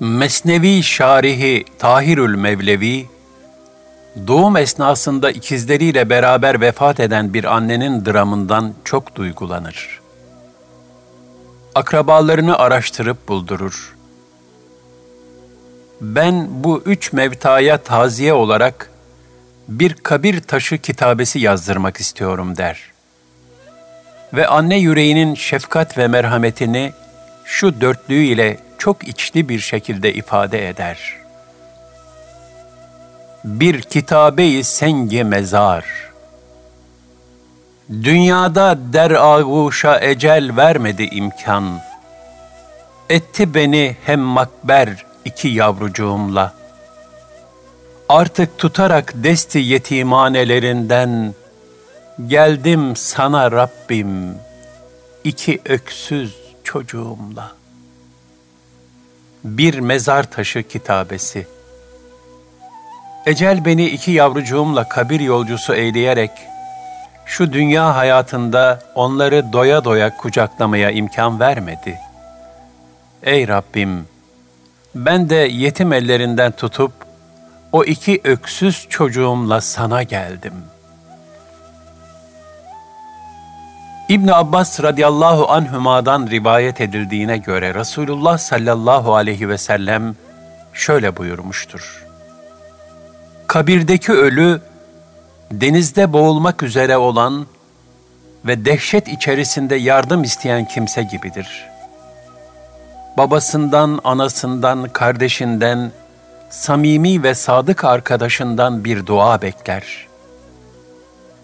Mesnevi Şarihi Tahirül Mevlevi, doğum esnasında ikizleriyle beraber vefat eden bir annenin dramından çok duygulanır. Akrabalarını araştırıp buldurur. Ben bu üç mevtaya taziye olarak bir kabir taşı kitabesi yazdırmak istiyorum der. Ve anne yüreğinin şefkat ve merhametini şu dörtlüğü ile çok içli bir şekilde ifade eder. Bir kitabe-i sengi mezar. Dünyada der ağuşa ecel vermedi imkan. Etti beni hem makber iki yavrucuğumla. Artık tutarak desti yetimanelerinden geldim sana Rabbim iki öksüz çocuğumla.'' Bir Mezar Taşı Kitabesi Ecel beni iki yavrucuğumla kabir yolcusu eyleyerek, şu dünya hayatında onları doya doya kucaklamaya imkan vermedi. Ey Rabbim! Ben de yetim ellerinden tutup, o iki öksüz çocuğumla sana geldim.'' İbn Abbas radıyallahu anhümadan rivayet edildiğine göre Resulullah sallallahu aleyhi ve sellem şöyle buyurmuştur. Kabirdeki ölü denizde boğulmak üzere olan ve dehşet içerisinde yardım isteyen kimse gibidir. Babasından, anasından, kardeşinden, samimi ve sadık arkadaşından bir dua bekler.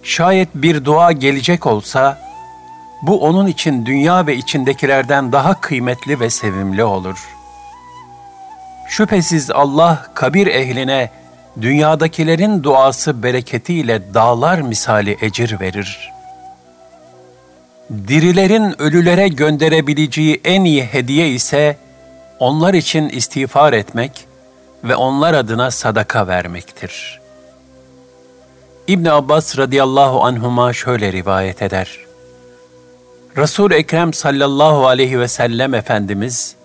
Şayet bir dua gelecek olsa, bu onun için dünya ve içindekilerden daha kıymetli ve sevimli olur. Şüphesiz Allah kabir ehline dünyadakilerin duası bereketiyle dağlar misali ecir verir. Dirilerin ölülere gönderebileceği en iyi hediye ise onlar için istiğfar etmek ve onlar adına sadaka vermektir. İbn Abbas radıyallahu anhuma şöyle rivayet eder. Resul Ekrem sallallahu aleyhi ve sellem Efendimiz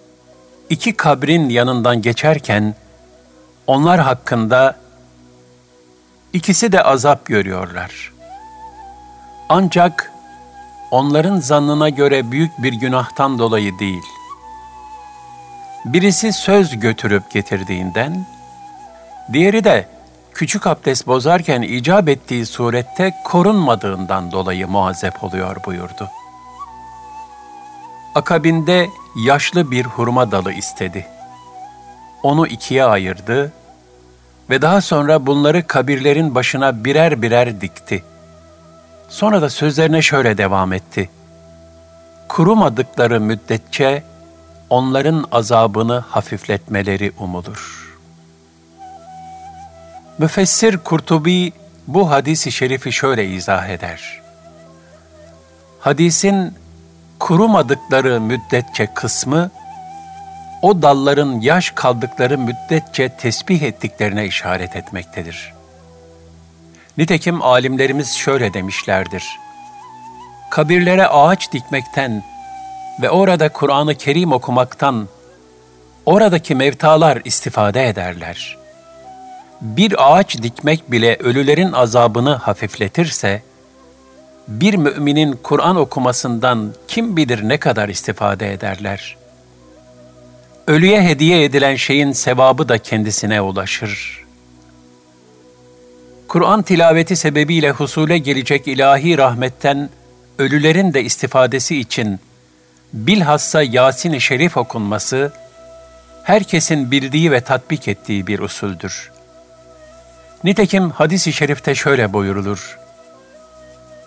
iki kabrin yanından geçerken onlar hakkında ikisi de azap görüyorlar. Ancak onların zannına göre büyük bir günahtan dolayı değil. Birisi söz götürüp getirdiğinden, diğeri de küçük abdest bozarken icap ettiği surette korunmadığından dolayı muazzep oluyor buyurdu.'' Akabinde yaşlı bir hurma dalı istedi. Onu ikiye ayırdı ve daha sonra bunları kabirlerin başına birer birer dikti. Sonra da sözlerine şöyle devam etti. Kurumadıkları müddetçe onların azabını hafifletmeleri umulur. Müfessir Kurtubi bu hadisi şerifi şöyle izah eder. Hadisin kurumadıkları müddetçe kısmı, o dalların yaş kaldıkları müddetçe tesbih ettiklerine işaret etmektedir. Nitekim alimlerimiz şöyle demişlerdir. Kabirlere ağaç dikmekten ve orada Kur'an-ı Kerim okumaktan oradaki mevtalar istifade ederler. Bir ağaç dikmek bile ölülerin azabını hafifletirse, bir müminin Kur'an okumasından kim bilir ne kadar istifade ederler. Ölüye hediye edilen şeyin sevabı da kendisine ulaşır. Kur'an tilaveti sebebiyle husule gelecek ilahi rahmetten ölülerin de istifadesi için bilhassa Yasin-i Şerif okunması, herkesin bildiği ve tatbik ettiği bir usuldür. Nitekim hadis-i şerifte şöyle buyurulur.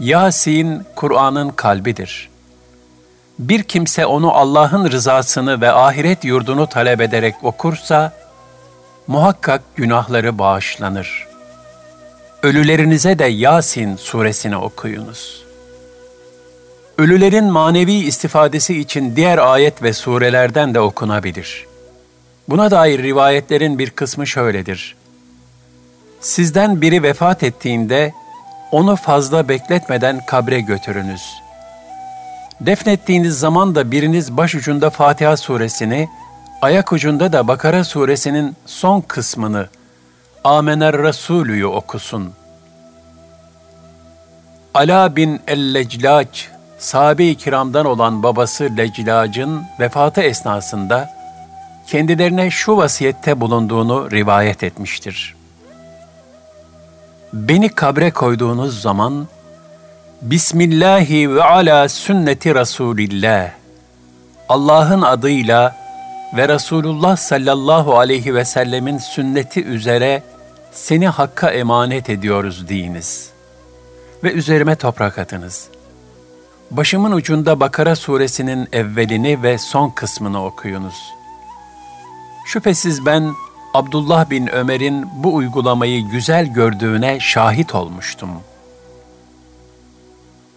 Yasin, Kur'an'ın kalbidir. Bir kimse onu Allah'ın rızasını ve ahiret yurdunu talep ederek okursa, muhakkak günahları bağışlanır. Ölülerinize de Yasin suresini okuyunuz. Ölülerin manevi istifadesi için diğer ayet ve surelerden de okunabilir. Buna dair rivayetlerin bir kısmı şöyledir. Sizden biri vefat ettiğinde, onu fazla bekletmeden kabre götürünüz. Defnettiğiniz zaman da biriniz başucunda Fatiha suresini, Ayak ucunda da Bakara suresinin son kısmını Amener Resulü'yü okusun. Ala bin el-Leclac, sahabe-i kiramdan olan babası Leclac'ın vefatı esnasında kendilerine şu vasiyette bulunduğunu rivayet etmiştir. Beni kabre koyduğunuz zaman Bismillahi ve ala sünneti Resulillah Allah'ın adıyla ve Resulullah sallallahu aleyhi ve sellemin sünneti üzere seni Hakk'a emanet ediyoruz deyiniz. Ve üzerime toprak atınız. Başımın ucunda Bakara suresinin evvelini ve son kısmını okuyunuz. Şüphesiz ben Abdullah bin Ömer'in bu uygulamayı güzel gördüğüne şahit olmuştum.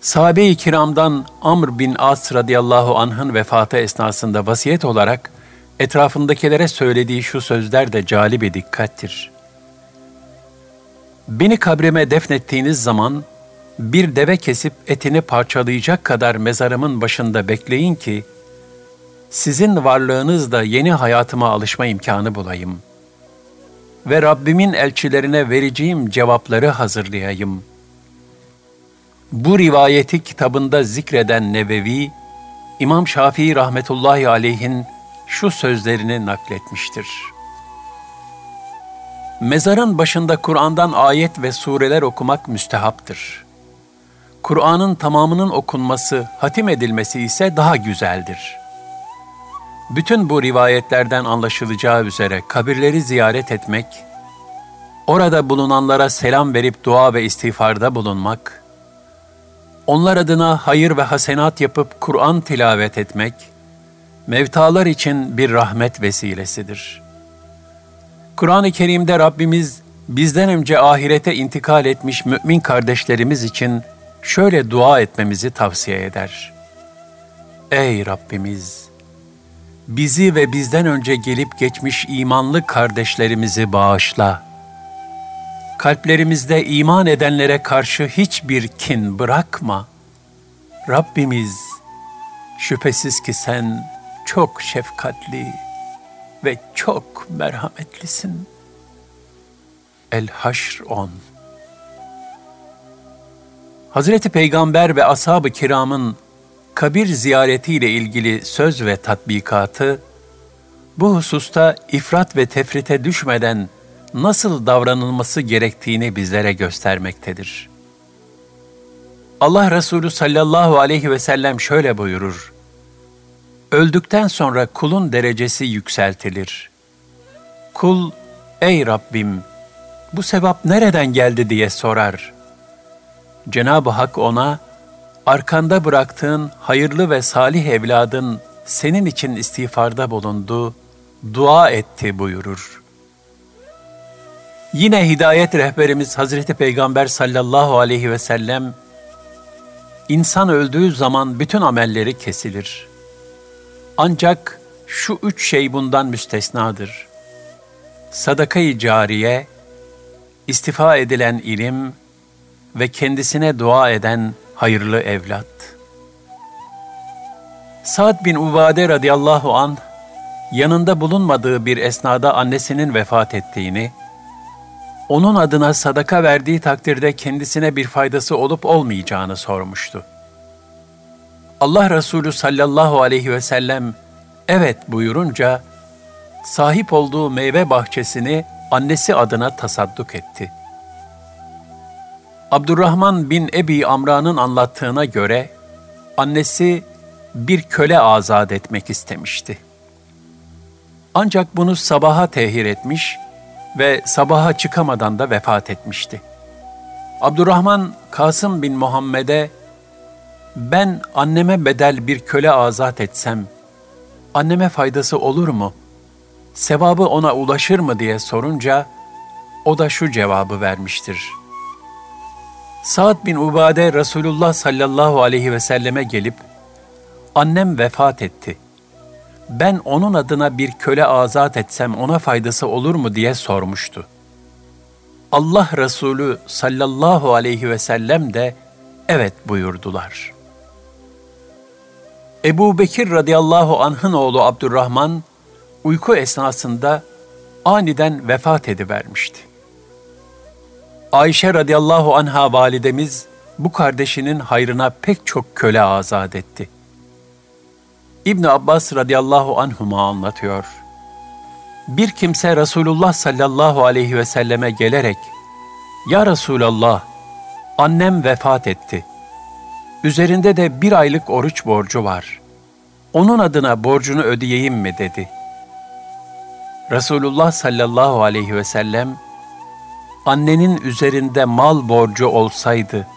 Sahabe-i kiramdan Amr bin As radıyallahu anh'ın vefatı esnasında vasiyet olarak etrafındakilere söylediği şu sözler de calibi dikkattir. Beni kabrime defnettiğiniz zaman bir deve kesip etini parçalayacak kadar mezarımın başında bekleyin ki sizin varlığınızda yeni hayatıma alışma imkanı bulayım ve Rabbimin elçilerine vereceğim cevapları hazırlayayım. Bu rivayeti kitabında zikreden Nebevi, İmam Şafii rahmetullahi aleyhin şu sözlerini nakletmiştir. Mezarın başında Kur'an'dan ayet ve sureler okumak müstehaptır. Kur'an'ın tamamının okunması, hatim edilmesi ise daha güzeldir.'' Bütün bu rivayetlerden anlaşılacağı üzere kabirleri ziyaret etmek, orada bulunanlara selam verip dua ve istiğfarda bulunmak, onlar adına hayır ve hasenat yapıp Kur'an tilavet etmek, mevtalar için bir rahmet vesilesidir. Kur'an-ı Kerim'de Rabbimiz bizden önce ahirete intikal etmiş mümin kardeşlerimiz için şöyle dua etmemizi tavsiye eder. Ey Rabbimiz! Bizi ve bizden önce gelip geçmiş imanlı kardeşlerimizi bağışla. Kalplerimizde iman edenlere karşı hiçbir kin bırakma. Rabbimiz, şüphesiz ki sen çok şefkatli ve çok merhametlisin. El-Haşr 10 Hazreti Peygamber ve ashab-ı kiramın kabir ziyaretiyle ilgili söz ve tatbikatı, bu hususta ifrat ve tefrite düşmeden nasıl davranılması gerektiğini bizlere göstermektedir. Allah Resulü sallallahu aleyhi ve sellem şöyle buyurur. Öldükten sonra kulun derecesi yükseltilir. Kul, ey Rabbim, bu sevap nereden geldi diye sorar. Cenab-ı Hak ona, arkanda bıraktığın hayırlı ve salih evladın senin için istiğfarda bulundu, dua etti buyurur. Yine hidayet rehberimiz Hazreti Peygamber sallallahu aleyhi ve sellem, insan öldüğü zaman bütün amelleri kesilir. Ancak şu üç şey bundan müstesnadır. Sadakayı cariye, istifa edilen ilim ve kendisine dua eden hayırlı evlat. Sa'd bin Ubade radıyallahu an yanında bulunmadığı bir esnada annesinin vefat ettiğini, onun adına sadaka verdiği takdirde kendisine bir faydası olup olmayacağını sormuştu. Allah Resulü sallallahu aleyhi ve sellem evet buyurunca sahip olduğu meyve bahçesini annesi adına tasadduk etti.'' Abdurrahman bin Ebi Amra'nın anlattığına göre annesi bir köle azat etmek istemişti. Ancak bunu sabaha tehir etmiş ve sabaha çıkamadan da vefat etmişti. Abdurrahman Kasım bin Muhammed'e ben anneme bedel bir köle azat etsem anneme faydası olur mu? Sevabı ona ulaşır mı diye sorunca o da şu cevabı vermiştir.'' Sa'd bin Ubade Resulullah sallallahu aleyhi ve selleme gelip, annem vefat etti. Ben onun adına bir köle azat etsem ona faydası olur mu diye sormuştu. Allah Resulü sallallahu aleyhi ve sellem de evet buyurdular. Ebu Bekir radıyallahu anh'ın oğlu Abdurrahman, uyku esnasında aniden vefat edivermişti. Ayşe radıyallahu anha validemiz bu kardeşinin hayrına pek çok köle azat etti. İbn Abbas radıyallahu anhuma anlatıyor. Bir kimse Resulullah sallallahu aleyhi ve selleme gelerek, Ya Resulallah, annem vefat etti. Üzerinde de bir aylık oruç borcu var. Onun adına borcunu ödeyeyim mi dedi. Resulullah sallallahu aleyhi ve sellem, annenin üzerinde mal borcu olsaydı,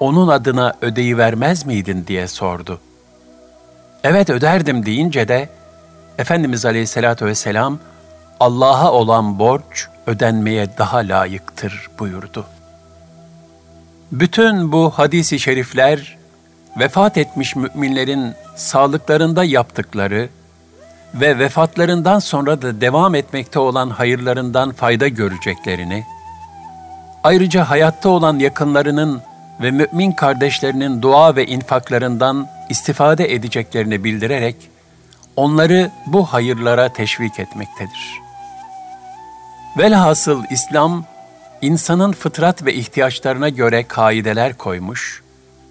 onun adına ödeyi vermez miydin diye sordu. Evet öderdim deyince de, Efendimiz Aleyhisselatü Vesselam, Allah'a olan borç ödenmeye daha layıktır buyurdu. Bütün bu hadisi şerifler, vefat etmiş müminlerin sağlıklarında yaptıkları ve vefatlarından sonra da devam etmekte olan hayırlarından fayda göreceklerini, ayrıca hayatta olan yakınlarının ve mümin kardeşlerinin dua ve infaklarından istifade edeceklerini bildirerek, onları bu hayırlara teşvik etmektedir. Velhasıl İslam, insanın fıtrat ve ihtiyaçlarına göre kaideler koymuş,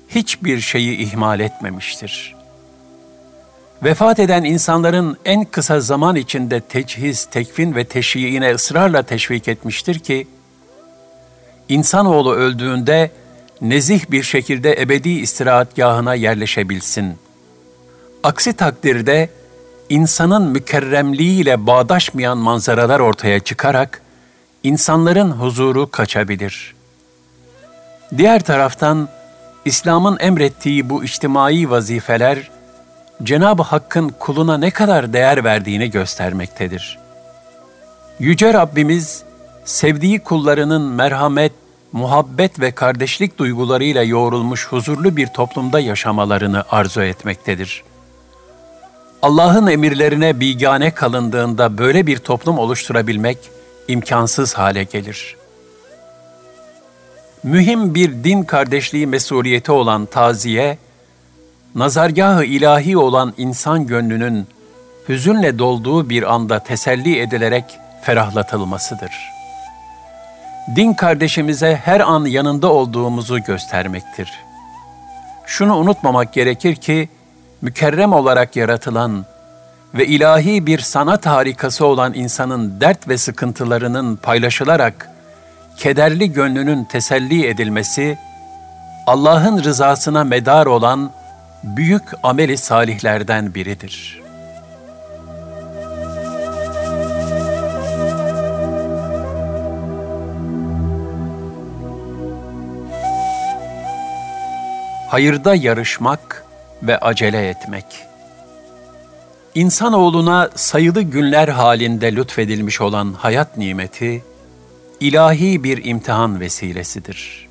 hiçbir şeyi ihmal etmemiştir. Vefat eden insanların en kısa zaman içinde teçhiz, tekfin ve teşyiine ısrarla teşvik etmiştir ki, insanoğlu öldüğünde nezih bir şekilde ebedi istirahatgahına yerleşebilsin. Aksi takdirde insanın mükerremliğiyle bağdaşmayan manzaralar ortaya çıkarak insanların huzuru kaçabilir. Diğer taraftan İslam'ın emrettiği bu içtimai vazifeler Cenab-ı Hakk'ın kuluna ne kadar değer verdiğini göstermektedir. Yüce Rabbimiz sevdiği kullarının merhamet, muhabbet ve kardeşlik duygularıyla yoğrulmuş huzurlu bir toplumda yaşamalarını arzu etmektedir. Allah'ın emirlerine bigane kalındığında böyle bir toplum oluşturabilmek imkansız hale gelir. Mühim bir din kardeşliği mesuliyeti olan taziye, nazargahı ilahi olan insan gönlünün hüzünle dolduğu bir anda teselli edilerek ferahlatılmasıdır.'' Din kardeşimize her an yanında olduğumuzu göstermektir. Şunu unutmamak gerekir ki, mükerrem olarak yaratılan ve ilahi bir sanat harikası olan insanın dert ve sıkıntılarının paylaşılarak kederli gönlünün teselli edilmesi, Allah'ın rızasına medar olan büyük ameli salihlerden biridir.'' Hayırda yarışmak ve acele etmek. İnsanoğluna sayılı günler halinde lütfedilmiş olan hayat nimeti, ilahi bir imtihan vesilesidir.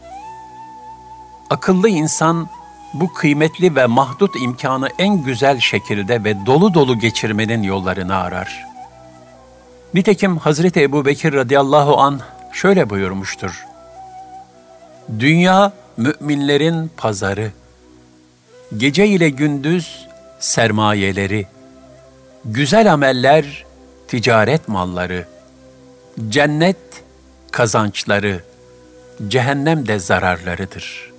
Akıllı insan, bu kıymetli ve mahdut imkanı en güzel şekilde ve dolu dolu geçirmenin yollarını arar. Nitekim Hazreti Ebu Bekir radıyallahu an şöyle buyurmuştur. Dünya müminlerin pazarı, gece ile gündüz sermayeleri, güzel ameller ticaret malları, cennet kazançları, cehennem de zararlarıdır.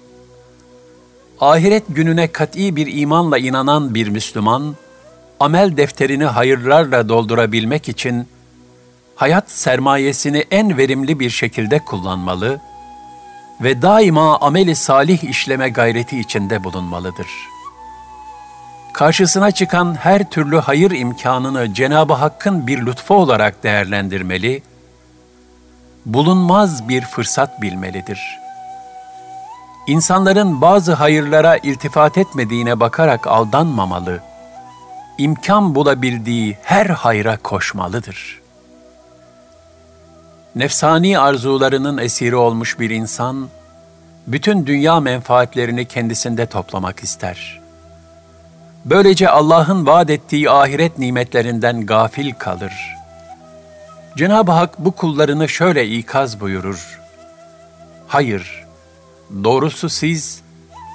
Ahiret gününe kat'i bir imanla inanan bir Müslüman, amel defterini hayırlarla doldurabilmek için hayat sermayesini en verimli bir şekilde kullanmalı ve daima ameli salih işleme gayreti içinde bulunmalıdır. Karşısına çıkan her türlü hayır imkanını Cenab-ı Hakk'ın bir lütfu olarak değerlendirmeli, bulunmaz bir fırsat bilmelidir. İnsanların bazı hayırlara iltifat etmediğine bakarak aldanmamalı, imkan bulabildiği her hayra koşmalıdır.'' Nefsani arzularının esiri olmuş bir insan, bütün dünya menfaatlerini kendisinde toplamak ister. Böylece Allah'ın vaat ettiği ahiret nimetlerinden gafil kalır. Cenab-ı Hak bu kullarını şöyle ikaz buyurur. Hayır, doğrusu siz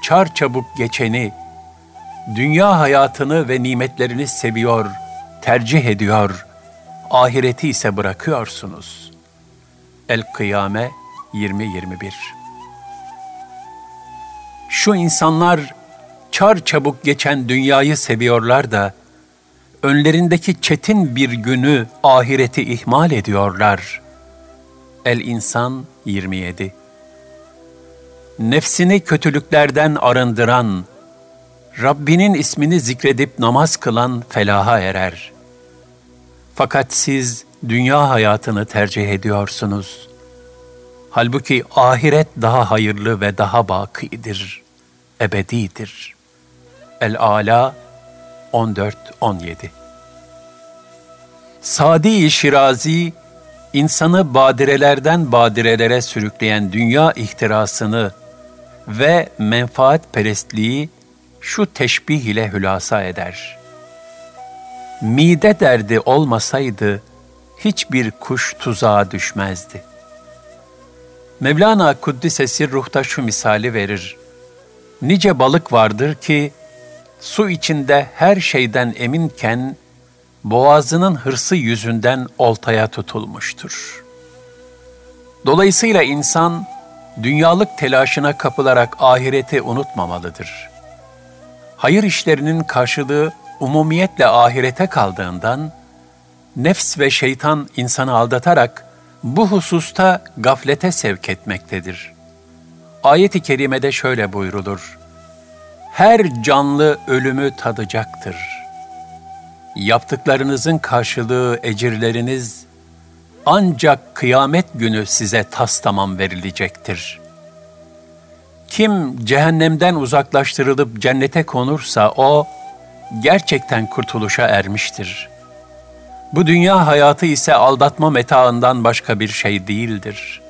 çar çabuk geçeni, dünya hayatını ve nimetlerini seviyor, tercih ediyor ahireti ise bırakıyorsunuz. El-Kıyame 20-21 Şu insanlar çar çabuk geçen dünyayı seviyorlar da, önlerindeki çetin bir günü, ahireti ihmal ediyorlar. El-İnsan 27 Nefsini kötülüklerden arındıran, Rabbinin ismini zikredip namaz kılan felaha erer. Fakat siz dünya hayatını tercih ediyorsunuz. Halbuki ahiret daha hayırlı ve daha bakidir, ebedidir. El-Ala 14-17 Sadi Şirazi, insanı badirelerden badirelere sürükleyen dünya ihtirasını ve menfaat perestliği şu teşbih ile hülasa eder. Mide derdi olmasaydı hiçbir kuş tuzağa düşmezdi. Mevlana Kuddisesi ruhta şu misali verir. Nice balık vardır ki su içinde her şeyden eminken boğazının hırsı yüzünden oltaya tutulmuştur. Dolayısıyla insan dünyalık telaşına kapılarak ahireti unutmamalıdır. Hayır işlerinin karşılığı umumiyetle ahirete kaldığından nefs ve şeytan insanı aldatarak bu hususta gaflete sevk etmektedir. Ayet-i kerimede şöyle buyrulur. Her canlı ölümü tadacaktır. Yaptıklarınızın karşılığı ecirleriniz ancak kıyamet günü size tas tamam verilecektir. Kim cehennemden uzaklaştırılıp cennete konursa o gerçekten kurtuluşa ermiştir. Bu dünya hayatı ise aldatma metaından başka bir şey değildir.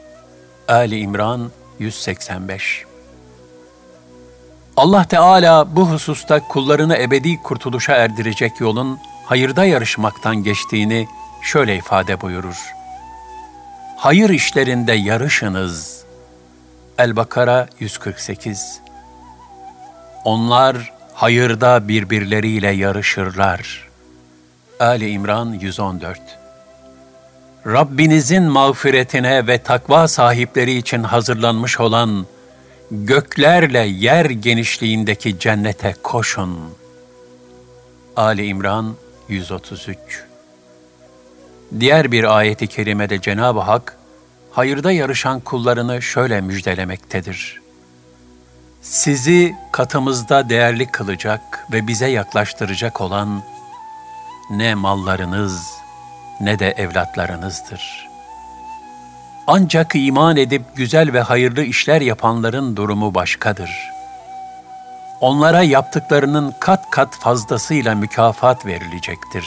Ali İmran 185 Allah Teala bu hususta kullarını ebedi kurtuluşa erdirecek yolun hayırda yarışmaktan geçtiğini şöyle ifade buyurur. Hayır işlerinde yarışınız. El-Bakara 148 Onlar hayırda birbirleriyle yarışırlar. Ali İmran 114 Rabbinizin mağfiretine ve takva sahipleri için hazırlanmış olan göklerle yer genişliğindeki cennete koşun. Ali İmran 133 Diğer bir ayeti kerimede Cenab-ı Hak, hayırda yarışan kullarını şöyle müjdelemektedir. Sizi katımızda değerli kılacak ve bize yaklaştıracak olan ne mallarınız ne de evlatlarınızdır. Ancak iman edip güzel ve hayırlı işler yapanların durumu başkadır. Onlara yaptıklarının kat kat fazlasıyla mükafat verilecektir.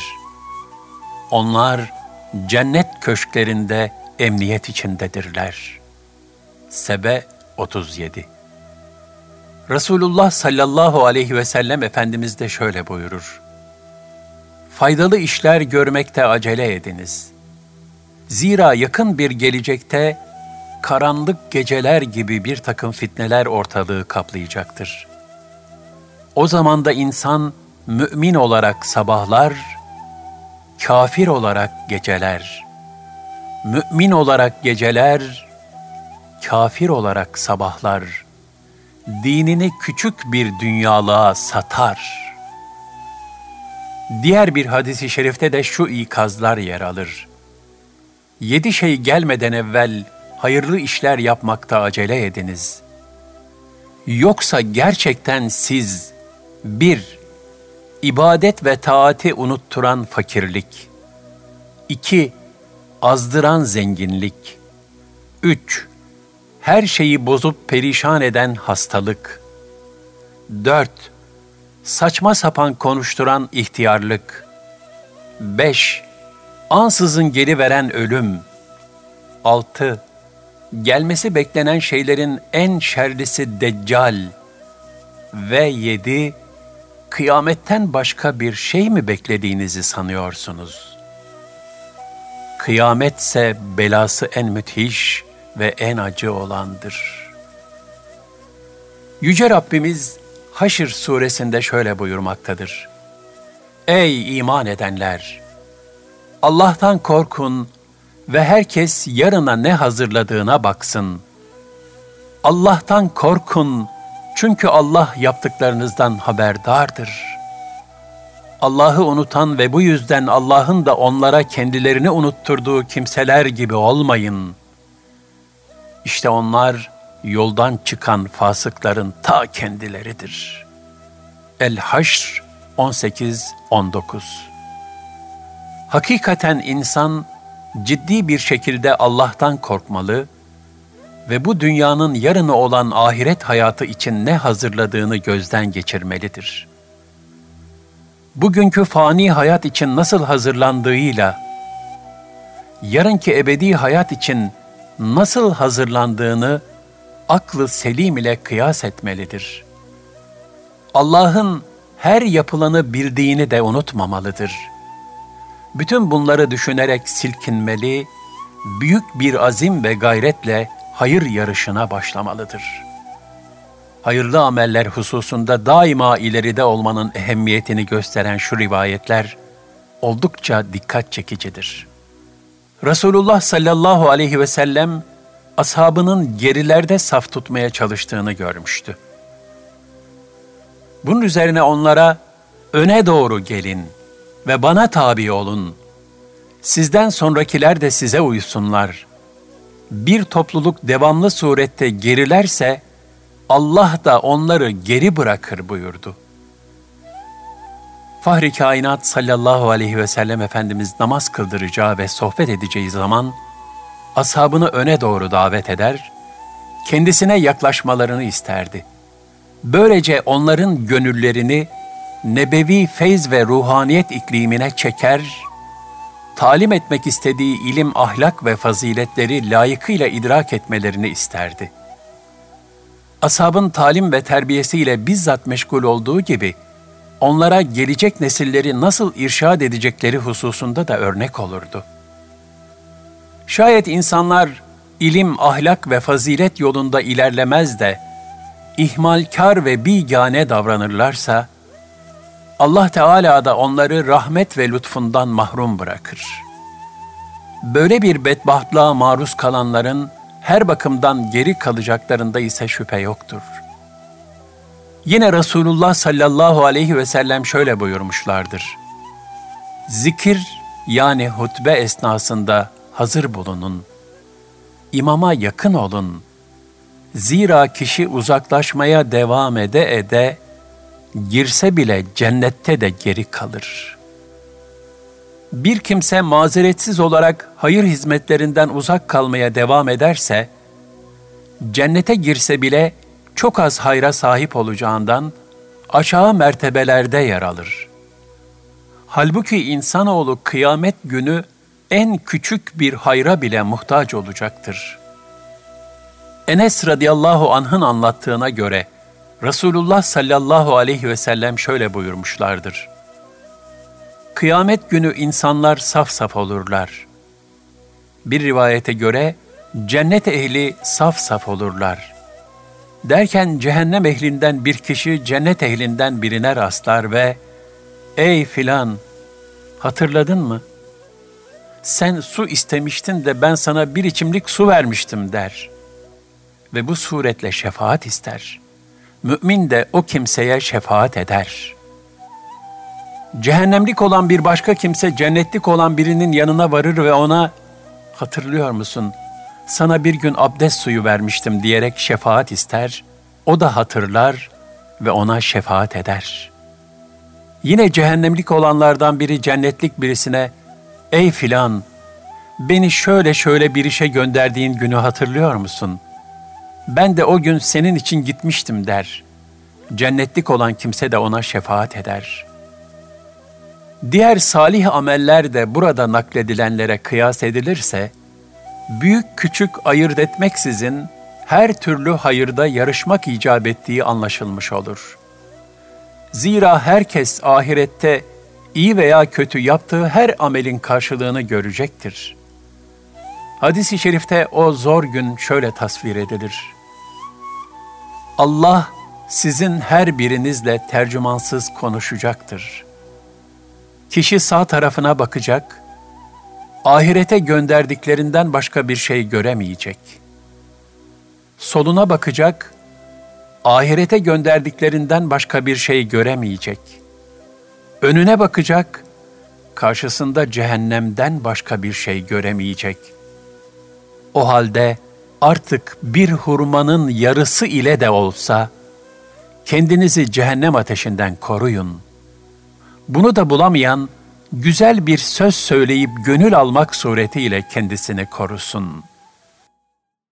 Onlar cennet köşklerinde emniyet içindedirler. Sebe 37 Resulullah sallallahu aleyhi ve sellem Efendimiz de şöyle buyurur. Faydalı işler görmekte acele ediniz. Zira yakın bir gelecekte karanlık geceler gibi bir takım fitneler ortalığı kaplayacaktır. O zaman da insan mümin olarak sabahlar, kafir olarak geceler. Mümin olarak geceler, kafir olarak sabahlar. Dinini küçük bir dünyalığa satar. Diğer bir hadisi şerifte de şu ikazlar yer alır. Yedi şey gelmeden evvel hayırlı işler yapmakta acele ediniz. Yoksa gerçekten siz bir, ibadet ve taati unutturan fakirlik. 2. Azdıran zenginlik. 3. Her şeyi bozup perişan eden hastalık. 4. Saçma sapan konuşturan ihtiyarlık. 5. Ansızın geri veren ölüm. 6. Gelmesi beklenen şeylerin en şerlisi deccal. Ve 7 kıyametten başka bir şey mi beklediğinizi sanıyorsunuz? Kıyametse belası en müthiş ve en acı olandır. Yüce Rabbimiz Haşr suresinde şöyle buyurmaktadır. Ey iman edenler! Allah'tan korkun ve herkes yarına ne hazırladığına baksın. Allah'tan korkun çünkü Allah yaptıklarınızdan haberdardır. Allah'ı unutan ve bu yüzden Allah'ın da onlara kendilerini unutturduğu kimseler gibi olmayın. İşte onlar yoldan çıkan fasıkların ta kendileridir. El-Haşr 18-19 Hakikaten insan ciddi bir şekilde Allah'tan korkmalı ve bu dünyanın yarını olan ahiret hayatı için ne hazırladığını gözden geçirmelidir. Bugünkü fani hayat için nasıl hazırlandığıyla, yarınki ebedi hayat için nasıl hazırlandığını aklı selim ile kıyas etmelidir. Allah'ın her yapılanı bildiğini de unutmamalıdır.'' Bütün bunları düşünerek silkinmeli, büyük bir azim ve gayretle hayır yarışına başlamalıdır. Hayırlı ameller hususunda daima ileride olmanın ehemmiyetini gösteren şu rivayetler oldukça dikkat çekicidir. Resulullah sallallahu aleyhi ve sellem ashabının gerilerde saf tutmaya çalıştığını görmüştü. Bunun üzerine onlara öne doğru gelin.'' ve bana tabi olun. Sizden sonrakiler de size uysunlar. Bir topluluk devamlı surette gerilerse Allah da onları geri bırakır buyurdu. Fahri kainat sallallahu aleyhi ve sellem Efendimiz namaz kıldıracağı ve sohbet edeceği zaman ashabını öne doğru davet eder, kendisine yaklaşmalarını isterdi. Böylece onların gönüllerini nebevi feyz ve ruhaniyet iklimine çeker, talim etmek istediği ilim, ahlak ve faziletleri layıkıyla idrak etmelerini isterdi. Ashabın talim ve terbiyesiyle bizzat meşgul olduğu gibi, onlara gelecek nesilleri nasıl irşad edecekleri hususunda da örnek olurdu. Şayet insanlar ilim, ahlak ve fazilet yolunda ilerlemez de, ihmalkar ve bigane davranırlarsa, Allah Teala da onları rahmet ve lütfundan mahrum bırakır. Böyle bir bedbahtlığa maruz kalanların her bakımdan geri kalacaklarında ise şüphe yoktur. Yine Resulullah sallallahu aleyhi ve sellem şöyle buyurmuşlardır. Zikir yani hutbe esnasında hazır bulunun. İmama yakın olun. Zira kişi uzaklaşmaya devam ede ede girse bile cennette de geri kalır. Bir kimse mazeretsiz olarak hayır hizmetlerinden uzak kalmaya devam ederse, cennete girse bile çok az hayra sahip olacağından aşağı mertebelerde yer alır. Halbuki insanoğlu kıyamet günü en küçük bir hayra bile muhtaç olacaktır. Enes radıyallahu anh'ın anlattığına göre, Resulullah sallallahu aleyhi ve sellem şöyle buyurmuşlardır. Kıyamet günü insanlar saf saf olurlar. Bir rivayete göre cennet ehli saf saf olurlar. Derken cehennem ehlinden bir kişi cennet ehlinden birine rastlar ve ''Ey filan, hatırladın mı? Sen su istemiştin de ben sana bir içimlik su vermiştim.'' der. Ve bu suretle şefaat ister.'' mümin de o kimseye şefaat eder. Cehennemlik olan bir başka kimse cennetlik olan birinin yanına varır ve ona hatırlıyor musun? Sana bir gün abdest suyu vermiştim diyerek şefaat ister. O da hatırlar ve ona şefaat eder. Yine cehennemlik olanlardan biri cennetlik birisine Ey filan beni şöyle şöyle bir işe gönderdiğin günü hatırlıyor musun?'' ben de o gün senin için gitmiştim der. Cennetlik olan kimse de ona şefaat eder. Diğer salih ameller de burada nakledilenlere kıyas edilirse, büyük küçük ayırt etmeksizin her türlü hayırda yarışmak icap ettiği anlaşılmış olur. Zira herkes ahirette iyi veya kötü yaptığı her amelin karşılığını görecektir.'' Hadis-i şerifte o zor gün şöyle tasvir edilir. Allah sizin her birinizle tercümansız konuşacaktır. Kişi sağ tarafına bakacak, ahirete gönderdiklerinden başka bir şey göremeyecek. Soluna bakacak, ahirete gönderdiklerinden başka bir şey göremeyecek. Önüne bakacak, karşısında cehennemden başka bir şey göremeyecek. O halde artık bir hurmanın yarısı ile de olsa kendinizi cehennem ateşinden koruyun. Bunu da bulamayan güzel bir söz söyleyip gönül almak suretiyle kendisini korusun.''